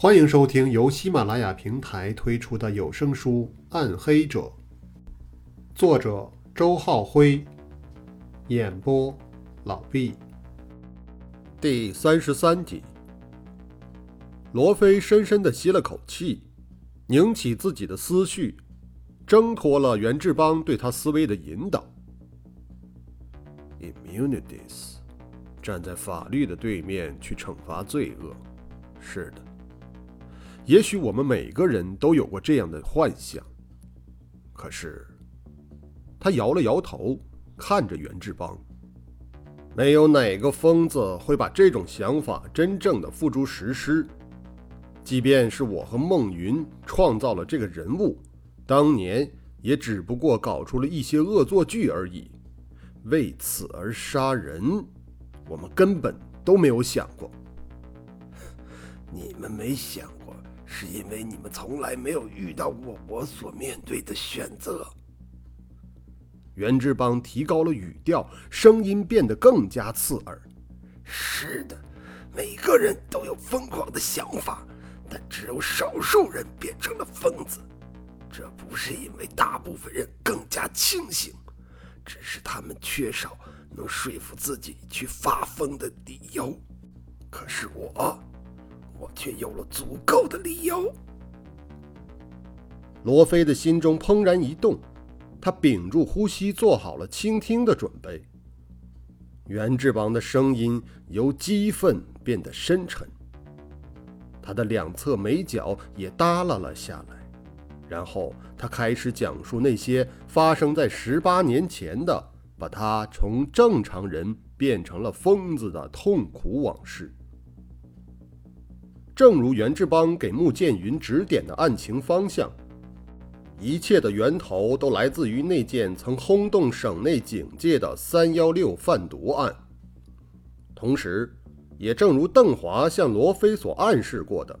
欢迎收听由喜马拉雅平台推出的有声书《暗黑者》，作者周浩辉，演播老毕。第三十三集，罗非深深的吸了口气，拧起自己的思绪，挣脱了袁志邦对他思维的引导。Immunities，站在法律的对面去惩罚罪恶，是的。也许我们每个人都有过这样的幻想，可是，他摇了摇头，看着袁志邦。没有哪个疯子会把这种想法真正的付诸实施。即便是我和孟云创造了这个人物，当年也只不过搞出了一些恶作剧而已。为此而杀人，我们根本都没有想过。你们没想。是因为你们从来没有遇到过我所面对的选择。袁志邦提高了语调，声音变得更加刺耳。是的，每个人都有疯狂的想法，但只有少数人变成了疯子。这不是因为大部分人更加清醒，只是他们缺少能说服自己去发疯的理由。可是我。我却有了足够的理由。罗非的心中怦然一动，他屏住呼吸，做好了倾听的准备。袁志邦的声音由激愤变得深沉，他的两侧眉角也耷拉了下来，然后他开始讲述那些发生在十八年前的，把他从正常人变成了疯子的痛苦往事。正如袁志邦给穆剑云指点的案情方向，一切的源头都来自于那件曾轰动省内警界的“三幺六”贩毒案。同时，也正如邓华向罗非所暗示过的，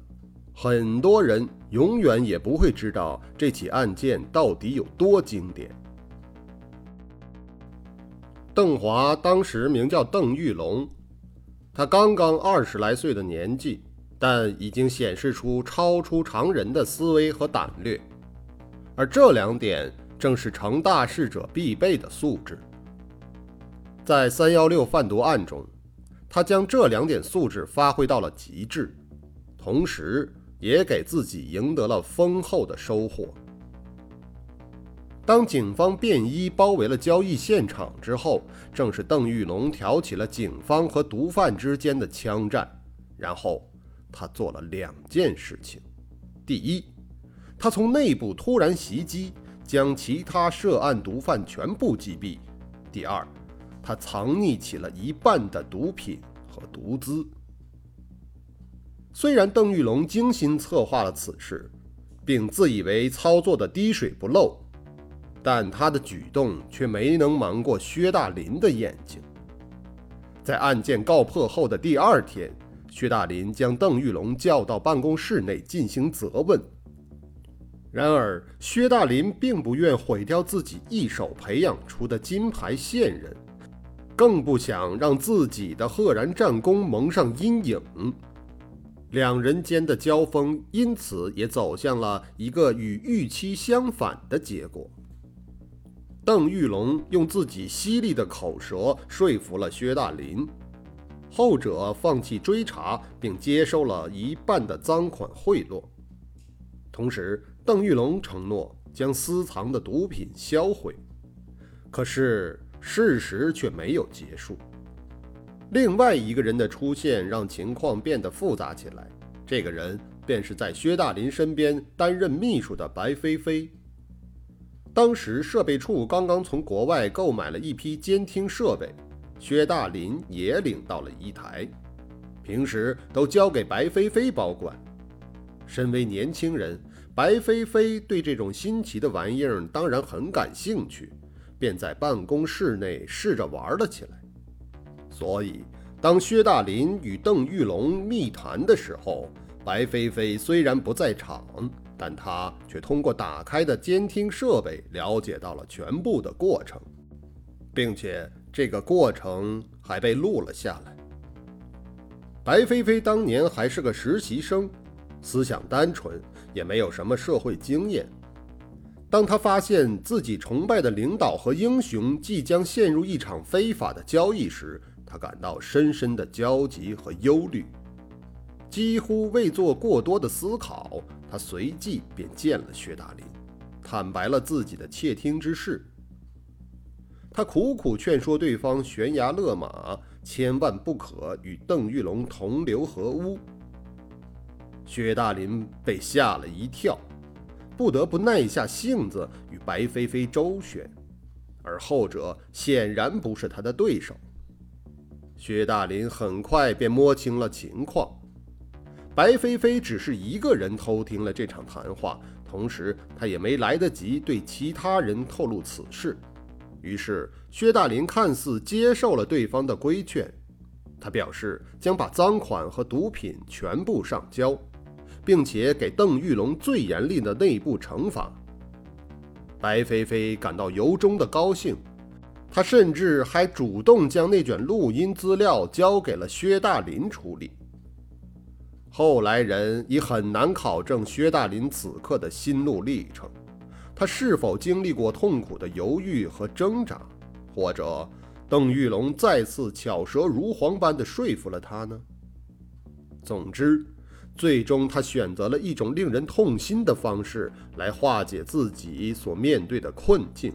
很多人永远也不会知道这起案件到底有多经典。邓华当时名叫邓玉龙，他刚刚二十来岁的年纪。但已经显示出超出常人的思维和胆略，而这两点正是成大事者必备的素质。在三幺六贩毒案中，他将这两点素质发挥到了极致，同时也给自己赢得了丰厚的收获。当警方便衣包围了交易现场之后，正是邓玉龙挑起了警方和毒贩之间的枪战，然后。他做了两件事情：第一，他从内部突然袭击，将其他涉案毒贩全部击毙；第二，他藏匿起了一半的毒品和毒资。虽然邓玉龙精心策划了此事，并自以为操作的滴水不漏，但他的举动却没能瞒过薛大林的眼睛。在案件告破后的第二天。薛大林将邓玉龙叫到办公室内进行责问。然而，薛大林并不愿毁掉自己一手培养出的金牌线人，更不想让自己的赫然战功蒙上阴影。两人间的交锋因此也走向了一个与预期相反的结果。邓玉龙用自己犀利的口舌说服了薛大林。后者放弃追查，并接收了一半的赃款贿赂。同时，邓玉龙承诺将私藏的毒品销毁。可是，事实却没有结束。另外一个人的出现让情况变得复杂起来。这个人便是在薛大林身边担任秘书的白飞飞。当时，设备处刚刚从国外购买了一批监听设备。薛大林也领到了一台，平时都交给白飞飞保管。身为年轻人，白飞飞对这种新奇的玩意儿当然很感兴趣，便在办公室内试着玩了起来。所以，当薛大林与邓玉龙密谈的时候，白飞飞虽然不在场，但他却通过打开的监听设备了解到了全部的过程，并且。这个过程还被录了下来。白飞飞当年还是个实习生，思想单纯，也没有什么社会经验。当他发现自己崇拜的领导和英雄即将陷入一场非法的交易时，他感到深深的焦急和忧虑。几乎未做过多的思考，他随即便见了薛大林，坦白了自己的窃听之事。他苦苦劝说对方悬崖勒马，千万不可与邓玉龙同流合污。薛大林被吓了一跳。不得不耐下性子与白飞飞周旋，而后者显然不是他的对手。薛大林很快便摸清了情况，白飞飞只是一个人偷听了这场谈话，同时他也没来得及对其他人透露此事。于是，薛大林看似接受了对方的规劝，他表示将把赃款和毒品全部上交。并且给邓玉龙最严厉的内部惩罚。白飞飞感到由衷的高兴，他甚至还主动将那卷录音资料交给了薛大林处理。后来人已很难考证薛大林此刻的心路历程，他是否经历过痛苦的犹豫和挣扎，或者邓玉龙再次巧舌如簧般的说服了他呢？总之。最终，他选择了一种令人痛心的方式来化解自己所面对的困境。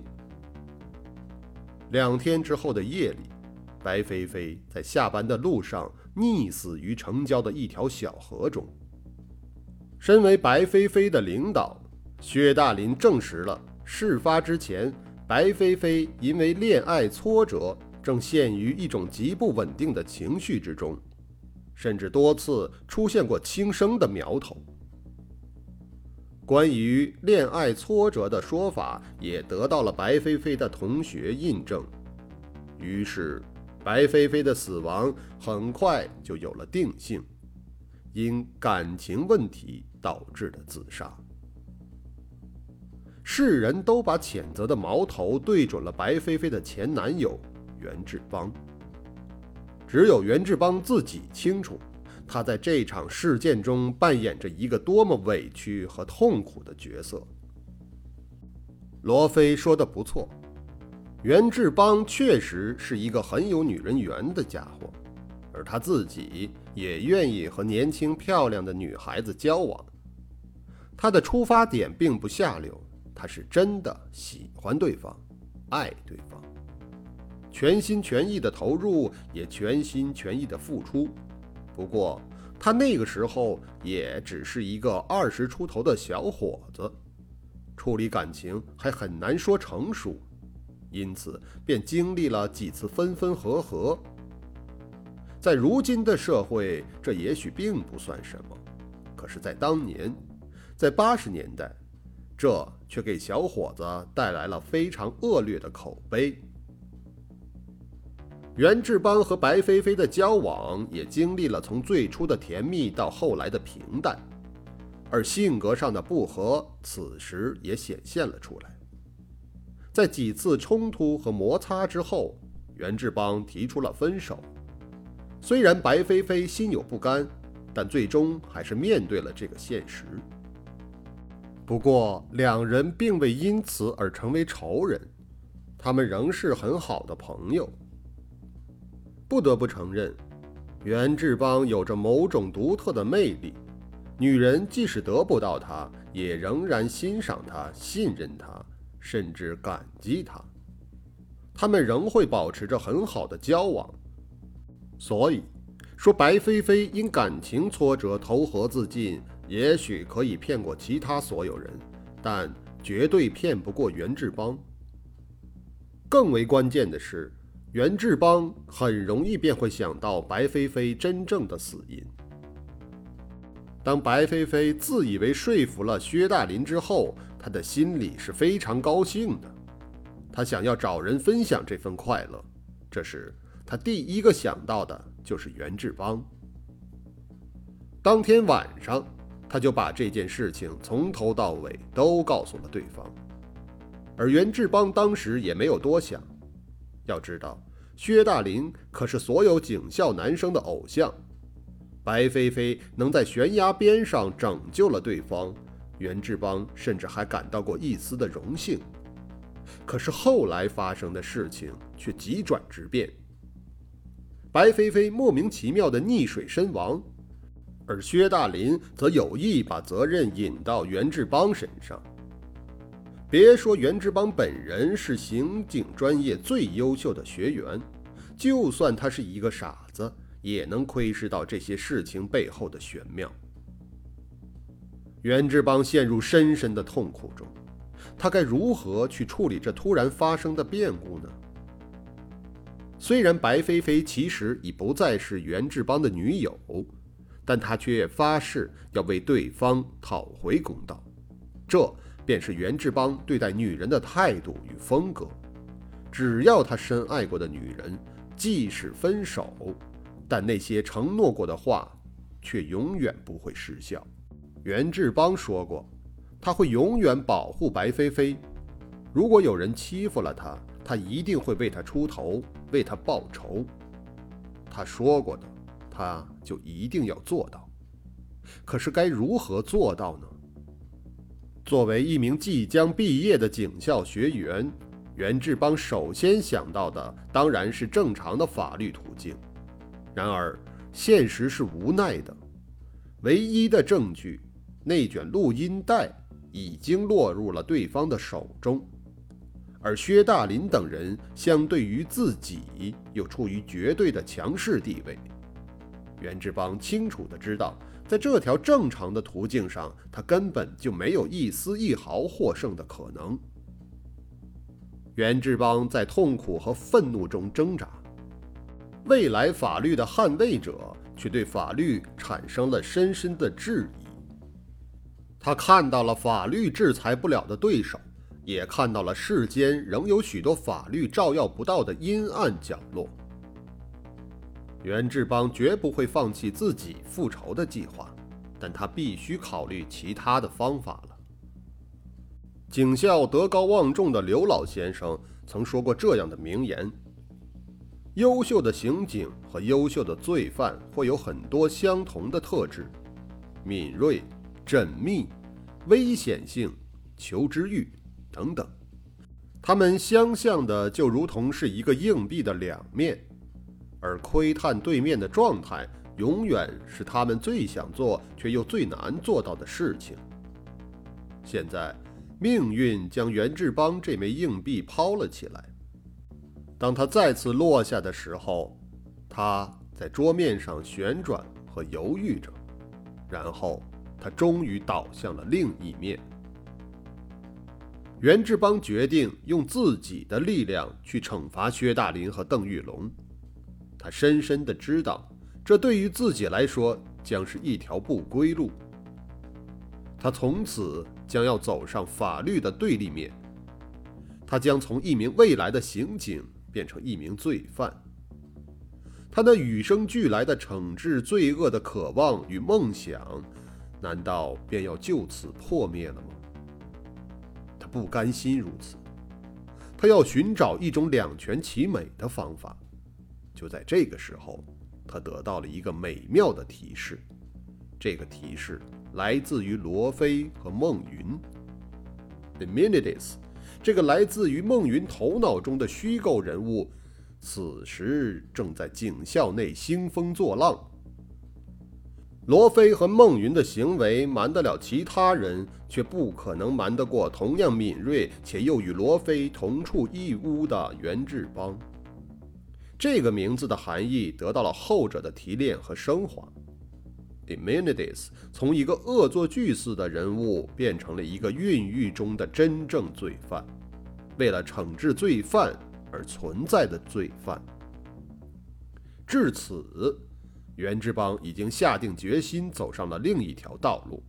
两天之后的夜里，白飞飞在下班的路上溺死于城郊的一条小河中。身为白飞飞的领导，薛大林证实了事发之前，白飞飞因为恋爱挫折，正陷于一种极不稳定的情绪之中。甚至多次出现过轻生的苗头。关于恋爱挫折的说法也得到了白飞飞的同学印证。于是，白飞飞的死亡很快就有了定性，因感情问题导致的自杀。世人都把谴责的矛头对准了白飞飞的前男友袁志邦。只有袁志邦自己清楚，他在这场事件中扮演着一个多么委屈和痛苦的角色。罗非说的不错，袁志邦确实是一个很有女人缘的家伙，而他自己也愿意和年轻漂亮的女孩子交往。他的出发点并不下流，他是真的喜欢对方，爱对方。全心全意的投入，也全心全意的付出。不过，他那个时候也只是一个二十出头的小伙子，处理感情还很难说成熟，因此便经历了几次分分合合。在如今的社会，这也许并不算什么，可是，在当年，在八十年代，这却给小伙子带来了非常恶劣的口碑。袁志邦和白飞飞的交往也经历了从最初的甜蜜到后来的平淡，而性格上的不合此时也显现了出来。在几次冲突和摩擦之后，袁志邦提出了分手。虽然白飞飞心有不甘，但最终还是面对了这个现实。不过，两人并未因此而成为仇人，他们仍是很好的朋友。不得不承认，袁志邦有着某种独特的魅力。女人即使得不到他，也仍然欣赏他、信任他，甚至感激他。他们仍会保持着很好的交往。所以，说白飞飞因感情挫折投河自尽，也许可以骗过其他所有人，但绝对骗不过袁志邦。更为关键的是。袁志邦很容易便会想到白飞飞真正的死因。当白飞飞自以为说服了薛大林之后，他的心里是非常高兴的。他想要找人分享这份快乐，这时他第一个想到的就是袁志邦。当天晚上，他就把这件事情从头到尾都告诉了对方，而袁志邦当时也没有多想。要知道，薛大林可是所有警校男生的偶像。白飞飞能在悬崖边上拯救了对方，袁志邦甚至还感到过一丝的荣幸。可是后来发生的事情却急转直变，白飞飞莫名其妙的溺水身亡，而薛大林则有意把责任引到袁志邦身上。别说袁志邦本人是刑警专业最优秀的学员，就算他是一个傻子，也能窥视到这些事情背后的玄妙。袁志邦陷入深深的痛苦中。他该如何去处理这突然发生的变故呢？虽然白飞飞其实已不再是袁志邦的女友，但他却发誓要为对方讨回公道。这便是袁志邦对待女人的态度与风格。只要他深爱过的女人，即使分手，但那些承诺过的话，却永远不会失效。袁志邦说过。他会永远保护白飞飞。如果有人欺负了他，他一定会为他出头，为他报仇。他说过的，他就一定要做到。可是该如何做到呢？作为一名即将毕业的警校学员，袁志邦首先想到的当然是正常的法律途径。然而，现实是无奈的。唯一的证据，那卷录音带。已经落入了对方的手中，而薛大林等人相对于自己又处于绝对的强势地位。袁志邦清楚地知道，在这条正常的途径上，他根本就没有一丝一毫获胜的可能。袁志邦在痛苦和愤怒中挣扎，未来法律的捍卫者却对法律产生了深深的质疑。他看到了法律制裁不了的对手，也看到了世间仍有许多法律照耀不到的阴暗角落。袁志邦绝不会放弃自己复仇的计划，但他必须考虑其他的方法了。警校德高望重的刘老先生曾说过这样的名言：“优秀的刑警和优秀的罪犯会有很多相同的特质，敏锐。”缜密、危险性、求知欲等等，他们相像的就如同是一个硬币的两面，而窥探对面的状态，永远是他们最想做却又最难做到的事情。现在，命运将袁志邦这枚硬币抛了起来。当他再次落下的时候，他在桌面上旋转和犹豫着，然后。他终于倒向了另一面。袁志邦决定用自己的力量去惩罚薛大林和邓玉龙。他深深的知道，这对于自己来说将是一条不归路。他从此将要走上法律的对立面。他将从一名未来的刑警变成一名罪犯。他那与生俱来的惩治罪恶的渴望与梦想。难道便要就此破灭了吗？他不甘心如此，他要寻找一种两全其美的方法。就在这个时候，他得到了一个美妙的提示。这个提示来自于罗非和孟云。The Minides，这个来自于孟云头脑中的虚构人物，此时正在警校内兴风作浪。罗非和孟云的行为瞒得了其他人，却不可能瞒得过同样敏锐且又与罗非同处一屋的袁志邦。这个名字的含义得到了后者的提炼和升华。Diminides 从一个恶作剧似的人物变成了一个孕育中的真正罪犯，为了惩治罪犯而存在的罪犯。至此。袁志邦已经下定决心走上了另一条道路，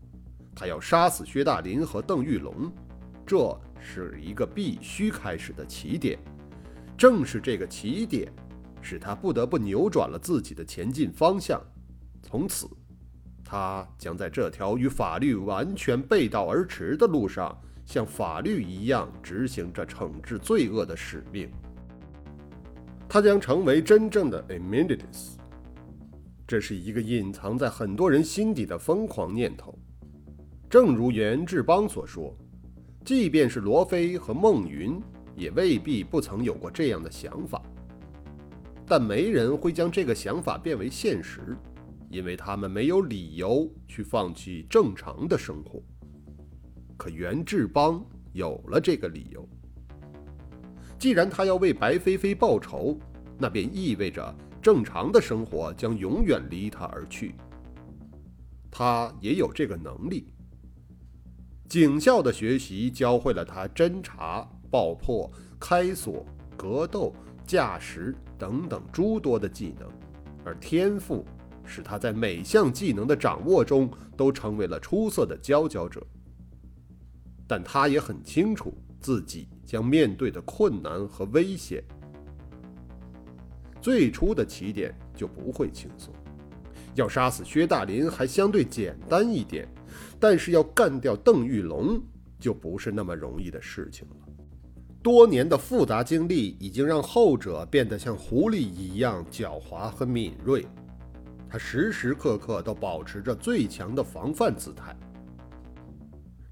他要杀死薛大林和邓玉龙，这是一个必须开始的起点。正是这个起点，使他不得不扭转了自己的前进方向。从此，他将在这条与法律完全背道而驰的路上，像法律一样执行着惩治罪恶的使命。他将成为真正的 Amendites。这是一个隐藏在很多人心底的疯狂念头。正如袁志邦所说，即便是罗非和孟云，也未必不曾有过这样的想法。但没人会将这个想法变为现实，因为他们没有理由去放弃正常的生活。可袁志邦有了这个理由。既然他要为白飞飞报仇，那便意味着正常的生活将永远离他而去。他也有这个能力。警校的学习教会了他侦查、爆破、开锁、格斗。驾驶等等诸多的技能，而天赋使他在每项技能的掌握中都成为了出色的佼佼者。但他也很清楚自己将面对的困难和危险。最初的起点就不会轻松，要杀死薛大林还相对简单一点，但是要干掉邓玉龙就不是那么容易的事情了。多年的复杂经历已经让后者变得像狐狸一样狡猾和敏锐，他时时刻刻都保持着最强的防范姿态，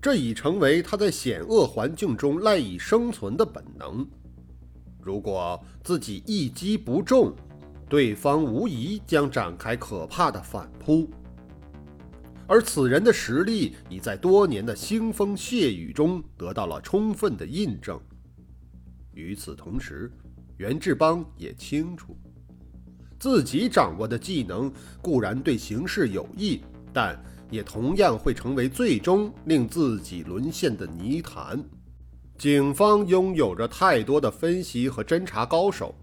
这已成为他在险恶环境中赖以生存的本能。如果自己一击不中，对方无疑将展开可怕的反扑，而此人的实力已在多年的腥风血雨中得到了充分的印证。与此同时，袁志邦也清楚，自己掌握的技能固然对形势有益，但也同样会成为最终令自己沦陷的泥潭。警方拥有着太多的分析和侦查高手，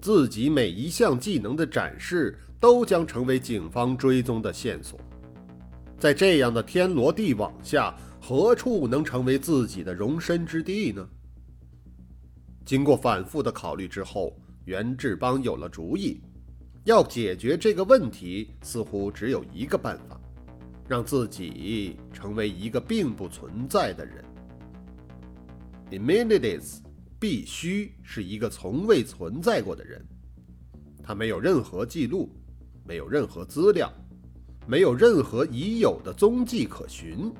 自己每一项技能的展示都将成为警方追踪的线索。在这样的天罗地网下，何处能成为自己的容身之地呢？经过反复的考虑之后，袁志邦有了主意。要解决这个问题，似乎只有一个办法：让自己成为一个并不存在的人。Immunities 必须是一个从未存在过的人，他没有任何记录，没有任何资料，没有任何已有的踪迹可循。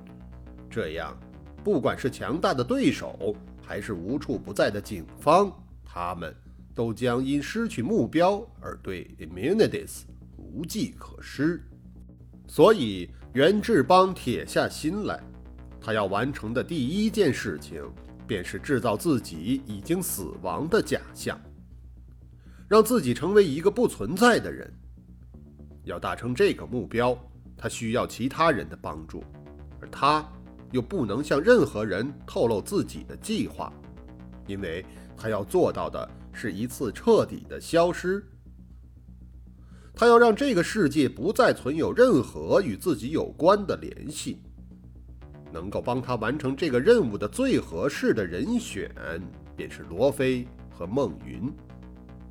这样，不管是强大的对手，还是无处不在的警方，他们都将因失去目标而对 immunities 无计可施。所以袁志邦铁下心来，他要完成的第一件事情，便是制造自己已经死亡的假象，让自己成为一个不存在的人。要达成这个目标，他需要其他人的帮助，而他。又不能向任何人透露自己的计划，因为他要做到的是一次彻底的消失。他要让这个世界不再存有任何与自己有关的联系。能够帮他完成这个任务的最合适的人选，便是罗非和孟云。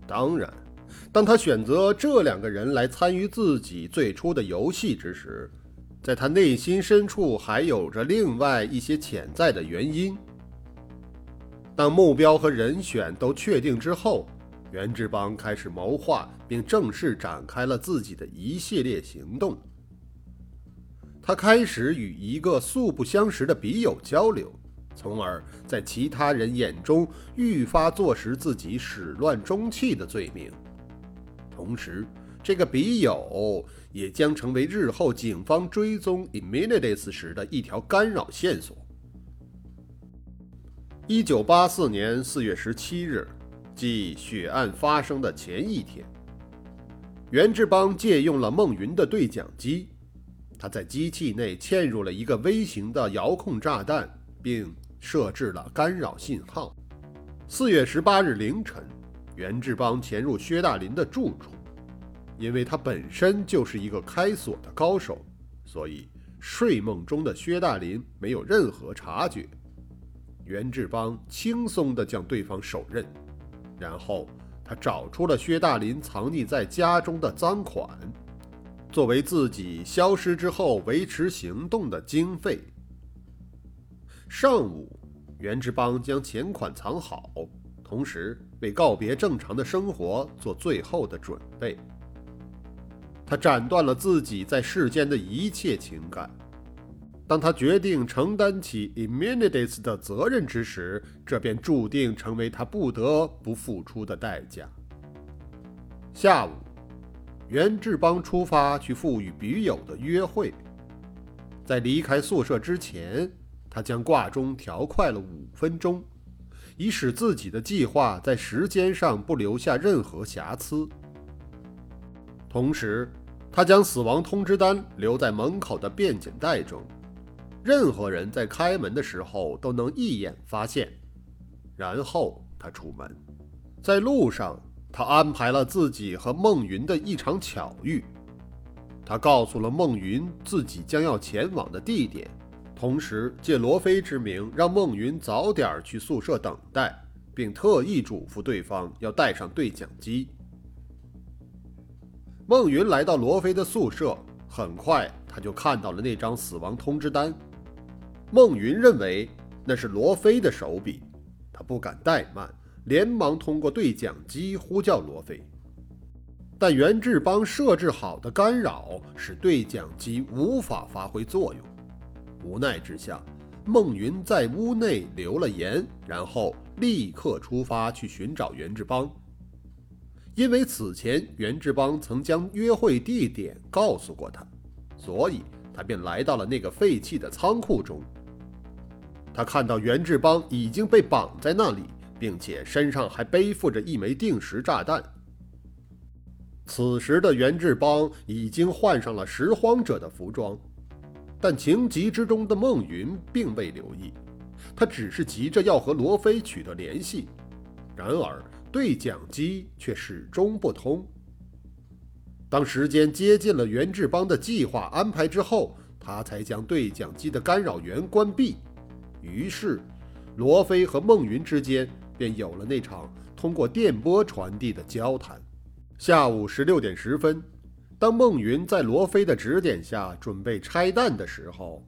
当然，当他选择这两个人来参与自己最初的游戏之时，在他内心深处还有着另外一些潜在的原因。当目标和人选都确定之后，袁志邦开始谋划，并正式展开了自己的一系列行动。他开始与一个素不相识的笔友交流，从而在其他人眼中愈发坐实自己始乱终弃的罪名。同时，这个笔友。也将成为日后警方追踪 Immunities 时的一条干扰线索。一九八四年四月十七日，即血案发生的前一天，袁志邦借用了孟云的对讲机，他在机器内嵌入了一个微型的遥控炸弹，并设置了干扰信号。四月十八日凌晨，袁志邦潜入薛大林的住处。因为他本身就是一个开锁的高手，所以睡梦中的薛大林没有任何察觉。袁志邦轻松地将对方手刃，然后他找出了薛大林藏匿在家中的赃款，作为自己消失之后维持行动的经费。上午，袁志邦将钱款藏好，同时为告别正常的生活做最后的准备。他斩断了自己在世间的一切情感。当他决定承担起 Immunides 的责任之时，这便注定成为他不得不付出的代价。下午，袁志邦出发去赴与笔友的约会。在离开宿舍之前，他将挂钟调快了五分钟，以使自己的计划在时间上不留下任何瑕疵。同时，他将死亡通知单留在门口的便检袋中。任何人在开门的时候都能一眼发现。然后他出门，在路上，他安排了自己和孟云的一场巧遇。他告诉了孟云自己将要前往的地点，同时借罗非之名让孟云早点去宿舍等待，并特意嘱咐对方要带上对讲机。孟云来到罗非的宿舍，很快他就看到了那张死亡通知单。孟云认为那是罗非的手笔，他不敢怠慢，连忙通过对讲机呼叫罗非。但袁志邦设置好的干扰使对讲机无法发挥作用。无奈之下，孟云在屋内留了言，然后立刻出发去寻找袁志邦。因为此前袁志邦曾将约会地点告诉过他，所以。他便来到了那个废弃的仓库中。他看到袁志邦已经被绑在那里，并且身上还背负着一枚定时炸弹。此时的袁志邦已经换上了拾荒者的服装，但情急之中的孟云并未留意，他只是急着要和罗非取得联系。然而对讲机却始终不通。当时间接近了袁志邦的计划安排之后，他才将对讲机的干扰源关闭。于是，罗非和孟云之间便有了那场通过电波传递的交谈。下午十六点十分，当孟云在罗非的指点下准备拆弹的时候，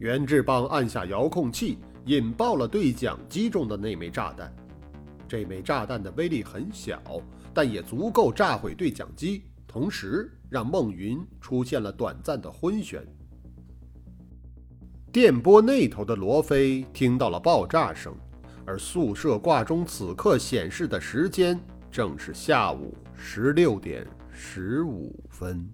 袁志邦按下遥控器，引爆了对讲机中的那枚炸弹。这枚炸弹的威力很小，但也足够炸毁对讲机。同时，让孟云出现了短暂的昏眩。电波那头的罗非听到了爆炸声，而宿舍挂钟此刻显示的时间正是下午十六点十五分。